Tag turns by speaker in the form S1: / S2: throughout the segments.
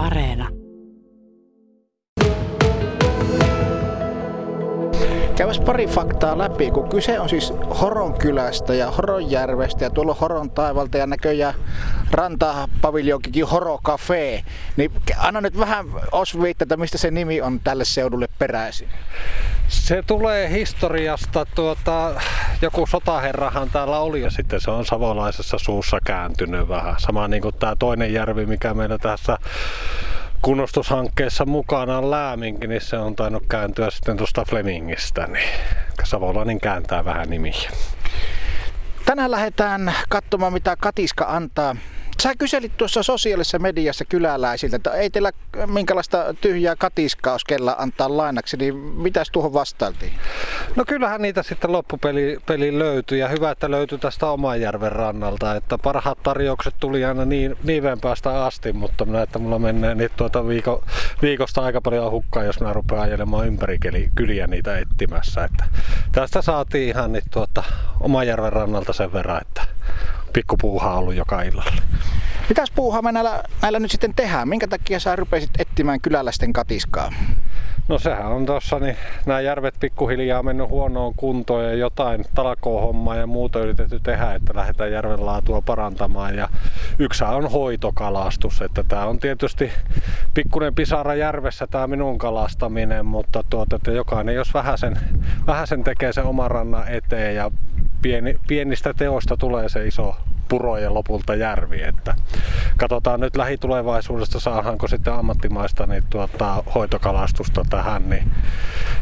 S1: Areena.
S2: Käyväs pari faktaa läpi, kun kyse on siis Horonkylästä ja Horonjärvestä ja tuolla Horon taivalta ja näköjään rantapaviljonkikin Horo Cafe. Niin anna nyt vähän osviittaa, mistä se nimi on tälle seudulle peräisin.
S3: Se tulee historiasta, tuota, joku sotaherrahan täällä oli ja sitten se on savolaisessa suussa kääntynyt vähän. Sama niin kuin tämä toinen järvi, mikä meillä tässä kunnostushankkeessa mukana on Lääminkin, niin se on tainnut kääntyä sitten tuosta Flemingistä, niin savolainen kääntää vähän nimiä.
S2: Tänään lähdetään katsomaan, mitä Katiska antaa Sä kyselit tuossa sosiaalisessa mediassa kyläläisiltä, että ei teillä minkälaista tyhjää katiskaa olisi kella antaa lainaksi, niin mitäs tuohon vastailtiin?
S3: No kyllähän niitä sitten loppupeli peli löytyi ja hyvä, että löytyi tästä järven rannalta, että parhaat tarjoukset tuli aina niin, niiven päästä asti, mutta minä, että mulla menee niin tuota viiko, viikosta aika paljon hukkaan, jos minä rupean ajelemaan ympäri kyliä niitä etsimässä. Että tästä saatiin ihan niin tuota järven rannalta sen verran, että pikkupuuhaa ollut joka illalla.
S2: Mitäs puuhaa me näillä, näillä nyt sitten tehdään? Minkä takia sä rupesit etsimään kyläläisten katiskaa?
S3: No sehän on tossa, niin nämä järvet pikkuhiljaa mennyt huonoon kuntoon ja jotain talkoohommaa ja muuta yritetty tehdä, että lähdetään järven laatua parantamaan. Ja yksi on hoitokalastus, että tämä on tietysti pikkuinen pisara järvessä tämä minun kalastaminen, mutta tuota, että jokainen jos vähän sen, vähän sen tekee sen oman rannan eteen ja pieni, pienistä teoista tulee se iso purojen lopulta järvi. Että katsotaan nyt lähitulevaisuudesta saadaanko sitten ammattimaista niin tuota, hoitokalastusta tähän, niin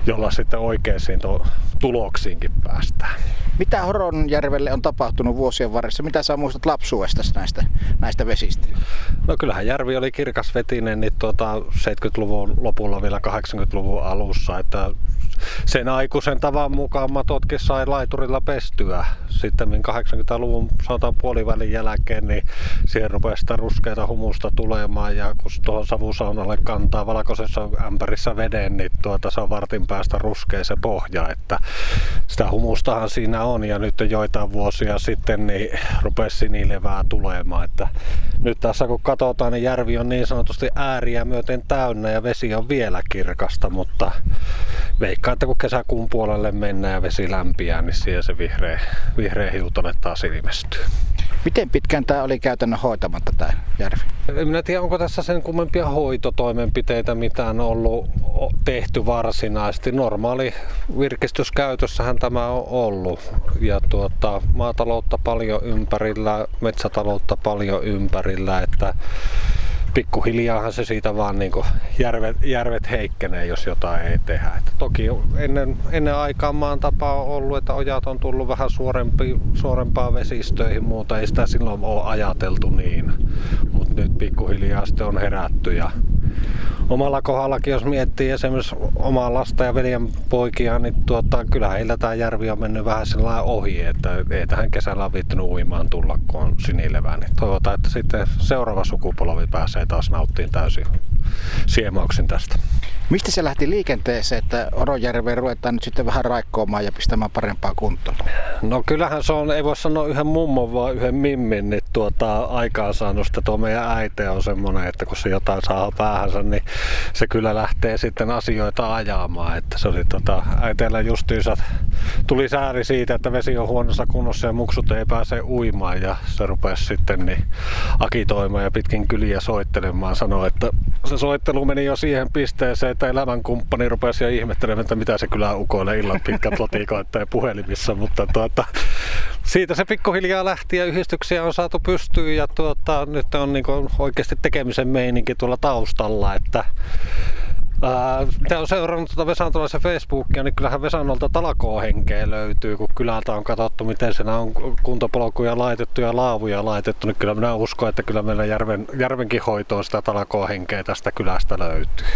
S3: jolla sitten oikeisiin to, tuloksiinkin päästään.
S2: Mitä Horonjärvelle on tapahtunut vuosien varressa? Mitä sä muistat lapsuudesta näistä, näistä vesistä?
S3: No kyllähän järvi oli kirkasvetinen niin tuota 70-luvun lopulla vielä 80-luvun alussa, että sen aikuisen tavan mukaan matotkin sai laiturilla pestyä. Sitten 80-luvun sanotaan puolivälin jälkeen, niin siihen rupesi sitä ruskeita humusta tulemaan ja kun tuohon savusaunalle kantaa valkoisessa ämpärissä veden, niin tuota, se on vartin päästä ruskea se pohja. Että sitä humustahan siinä on ja nyt joitain vuosia sitten niin rupesi sinilevää tulemaan. Että nyt tässä kun katsotaan, niin järvi on niin sanotusti ääriä myöten täynnä ja vesi on vielä kirkasta, mutta veikkaan, että kun kesäkuun puolelle mennään ja vesi lämpiää, niin siihen se vihreä, vihreä hiutone taas ilmestyy.
S2: Miten pitkään tämä oli käytännön hoitamatta tämä järvi?
S3: En minä tiedä, onko tässä sen kummempia hoitotoimenpiteitä mitään ollut tehty varsinaisesti. Normaali virkistyskäytössähän tämä on ollut. Ja tuota, maataloutta paljon ympärillä, metsätaloutta paljon ympärillä, että pikkuhiljaahan se siitä vaan niin järvet, järvet heikkenee, jos jotain ei tehdä. Että toki ennen, ennen aikaa maan tapa on ollut, että ojat on tullut vähän suorempi, suorempaa vesistöihin muuta. Ei sitä silloin ole ajateltu niin, mutta nyt pikkuhiljaa sitten on herätty ja omalla kohdallakin, jos miettii esimerkiksi omaa lasta ja veljen poikia, niin tuota, kyllä heillä tämä järvi on mennyt vähän sellainen ohi, että ei tähän kesällä ole viittynyt uimaan tulla, kun on sinilevää. Niin toivotaan, että sitten seuraava sukupolvi pääsee taas nauttiin täysin siemauksin tästä.
S2: Mistä se lähti liikenteeseen, että Orojärveen ruvetaan nyt sitten vähän raikkoamaan ja pistämään parempaa kuntoon?
S3: No kyllähän se on, ei voi sanoa yhden mummon, vaan yhden mimmin niin tuota, aikaansaannosta. Tuo meidän äiti on semmoinen, että kun se jotain saa päähänsä, niin se kyllä lähtee sitten asioita ajamaan. Että se oli tota, äiteellä justiinsa tuli sääri siitä, että vesi on huonossa kunnossa ja muksut ei pääse uimaan ja se rupesi sitten niin akitoimaan ja pitkin kyliä soittelemaan. Sanoi, että se soittelu meni jo siihen pisteeseen, että elämänkumppani rupesi jo ihmettelemään, että mitä se kyllä ukoilee illan pitkät latikoittaa puhelimissa, mutta tuota, siitä se pikkuhiljaa lähti ja yhdistyksiä on saatu pystyyn ja tuota, nyt on niin oikeasti tekemisen meininki tuolla taustalla, että Tämä on seurannut tuota Vesantolaisen Facebookia, niin kyllähän Vesanolta talakoo henkeä löytyy, kun kylältä on katsottu, miten siinä on kuntopolkuja laitettu ja laavuja laitettu, niin kyllä minä uskon, että kyllä meillä järven, järvenkin hoitoon sitä talakoo henkeä tästä kylästä löytyy.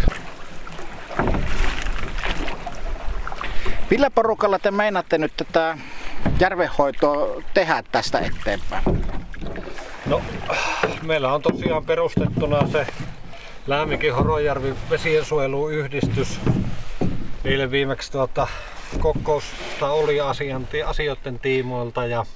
S2: Millä porukalla te meinaatte nyt tätä järvenhoitoa tehdä tästä eteenpäin?
S3: No, meillä on tosiaan perustettuna se Lämminkin Horojärvi vesiensuojeluyhdistys. Eilen viimeksi tuota, kokousta oli asioiden tiimoilta ja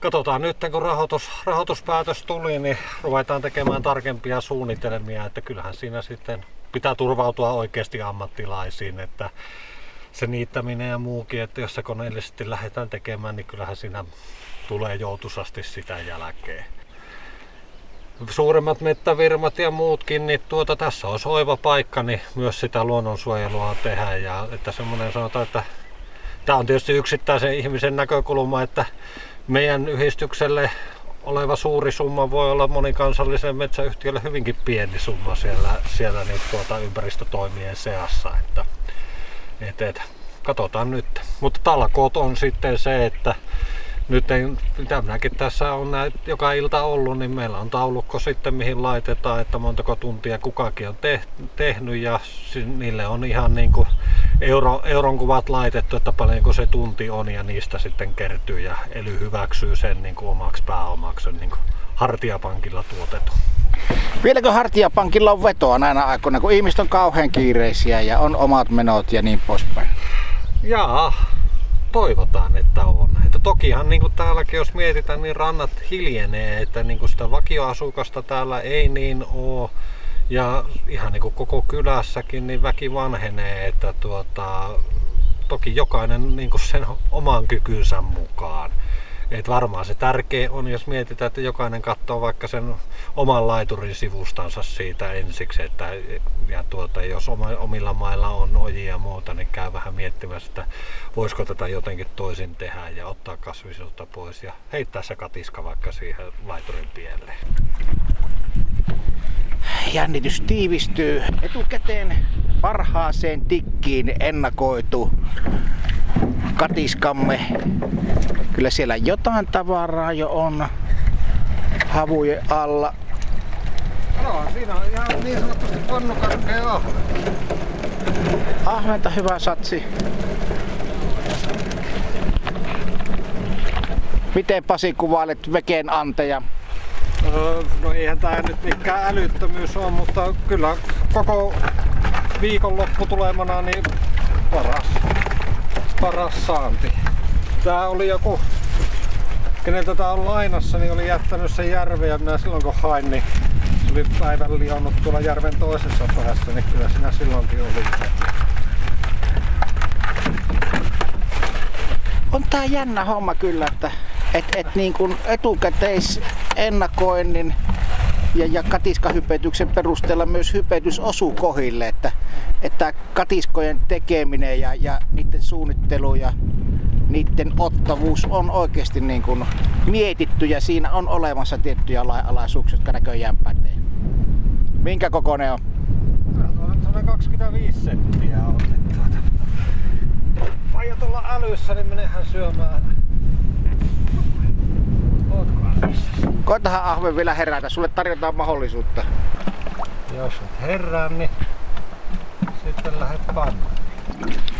S3: katsotaan nyt, kun rahoitus, rahoituspäätös tuli, niin ruvetaan tekemään tarkempia suunnitelmia, että kyllähän siinä sitten pitää turvautua oikeasti ammattilaisiin, että se niittäminen ja muukin, että jos se koneellisesti lähdetään tekemään, niin kyllähän siinä tulee joutusasti sitä jälkeen. Suuremmat mettävirmat ja muutkin, niin tuota, tässä olisi oiva paikka niin myös sitä luonnonsuojelua tehdä. Ja että semmoinen sanotaan, että tämä on tietysti yksittäisen ihmisen näkökulma, että meidän yhdistykselle oleva suuri summa voi olla monikansallisen metsäyhtiölle hyvinkin pieni summa siellä, siellä niin tuota ympäristötoimien seassa. Että, et, et, katsotaan nyt. Mutta talkoot on sitten se, että nyt ei, mitä minäkin tässä on näin, joka ilta ollut, niin meillä on taulukko sitten mihin laitetaan, että montako tuntia kukakin on te, tehnyt ja niille on ihan niin kuin euro, euron kuvat laitettu, että paljonko se tunti on ja niistä sitten kertyy ja ely hyväksyy sen niin kuin omaksi pääomaksi niin kuin Hartiapankilla tuotettu.
S2: Vieläkö Hartiapankilla on vetoa näinä aikoina, kun ihmiset on kauhean kiireisiä ja on omat menot ja niin poispäin?
S3: Jaa, toivotaan, että on. Että tokihan niin kuin täälläkin, jos mietitään, niin rannat hiljenee, että niin kuin sitä vakioasukasta täällä ei niin ole. Ja ihan niin kuin koko kylässäkin niin väki vanhenee, että tuota, toki jokainen niin kuin sen oman kykynsä mukaan. Et varmaan se tärkeä on, jos mietitään, että jokainen katsoo vaikka sen oman laiturin sivustansa siitä ensiksi, että ja tuota, jos omilla mailla on ojia ja muuta, niin käy vähän miettimässä, että voisiko tätä jotenkin toisin tehdä ja ottaa kasvisuutta pois ja heittää se katiska vaikka siihen laiturin pieleen.
S2: Jännitys tiivistyy. Etukäteen parhaaseen tikkiin ennakoitu katiskamme. Kyllä siellä jotain tavaraa jo on havujen alla.
S3: No, siinä on ihan niin sanotusti pannukarkea ahve.
S2: Ahventa hyvä satsi. Miten Pasi kuvailet vekeen anteja?
S3: Öö, no eihän tää nyt mikään älyttömyys on, mutta kyllä koko viikonloppu tulemana niin paras, paras saanti. Tää oli joku, keneltä tää on lainassa, niin oli jättänyt sen järven ja minä silloin kun hain, niin se oli päivän lionnut tuolla järven toisessa päässä, niin kyllä sinä silloinkin oli.
S2: On tää jännä homma kyllä, että et, et niin kuin etukäteis ennakoinnin ja, ja katiskahypetyksen perusteella myös hypetys osuu kohille, että, että katiskojen tekeminen ja, ja niiden suunnittelu ja niiden ottavuus on oikeasti niin kuin mietitty ja siinä on olemassa tiettyjä lainalaisuuksia, jotka näköjään pätee. Minkä kokoinen on?
S3: Tuolla 25 senttiä on. Tuota. Pajat olla älyssä, niin menehän syömään
S2: Koitahan Ahve vielä herätä, sulle tarjotaan mahdollisuutta.
S3: Jos et herää, niin sitten lähdet panna.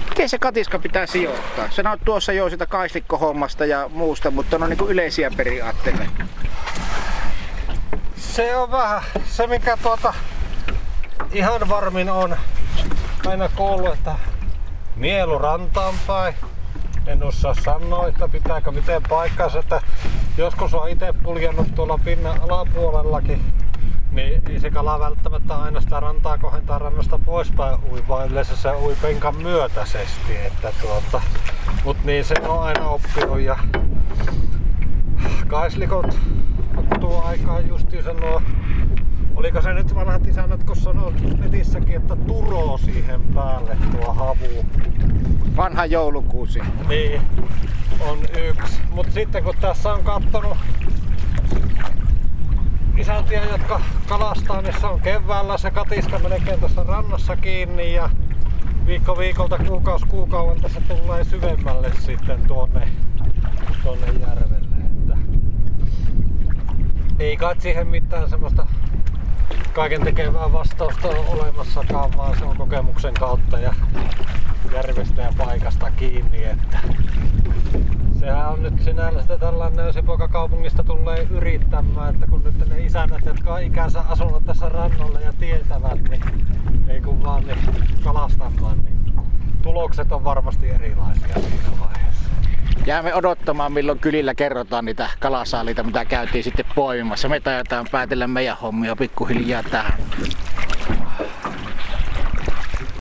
S2: Miten se katiska pitää sijoittaa? Sä on tuossa jo sitä kaistikkohommasta ja muusta, mutta on niin yleisiä periaatteita.
S3: Se on vähän se, mikä tuota ihan varmin on aina kuullut, että mielu rantaan päin en osaa sanoa, että pitääkö miten paikkansa, että joskus on itse puljannut tuolla pinnan alapuolellakin, niin ei se kala välttämättä aina sitä rantaa kohentaa rannasta poispäin ui, vaan yleensä se ui penkan myötäisesti, että tuota, mut niin se on aina oppinut ja kaislikot tuo aikaan justiinsa nuo Oliko se nyt vanhat isännät, kun sanoo netissäkin, että turo siihen päälle tuo havu?
S2: Vanha joulukuusi.
S3: Niin, on yksi. Mutta sitten kun tässä on kattonut isäntiä, jotka kalastaa, niin se on keväällä se katiska melkein tuossa rannassa kiinni ja viikko viikolta, kuukausi kuukaudelta se tulee syvemmälle sitten tuonne, tuonne järvelle. Että ei kai siihen mitään semmoista kaiken tekevää vastausta on olemassakaan, vaan se on kokemuksen kautta ja järvestä ja paikasta kiinni. Että sehän on nyt sinällä sitä tällainen, se poika kaupungista tulee yrittämään, että kun nyt ne isännät, jotka on ikänsä asunut tässä rannalla ja tietävät, niin ei kun vaan niin kalastamaan, niin tulokset on varmasti erilaisia siinä vaiheessa.
S2: jäämme odottamaan milloin kylillä kerrotaan niitä kalasaaliita, mitä käytiin sitten poimimassa. Me taidetaan päätellä meidän hommia pikkuhiljaa tähän.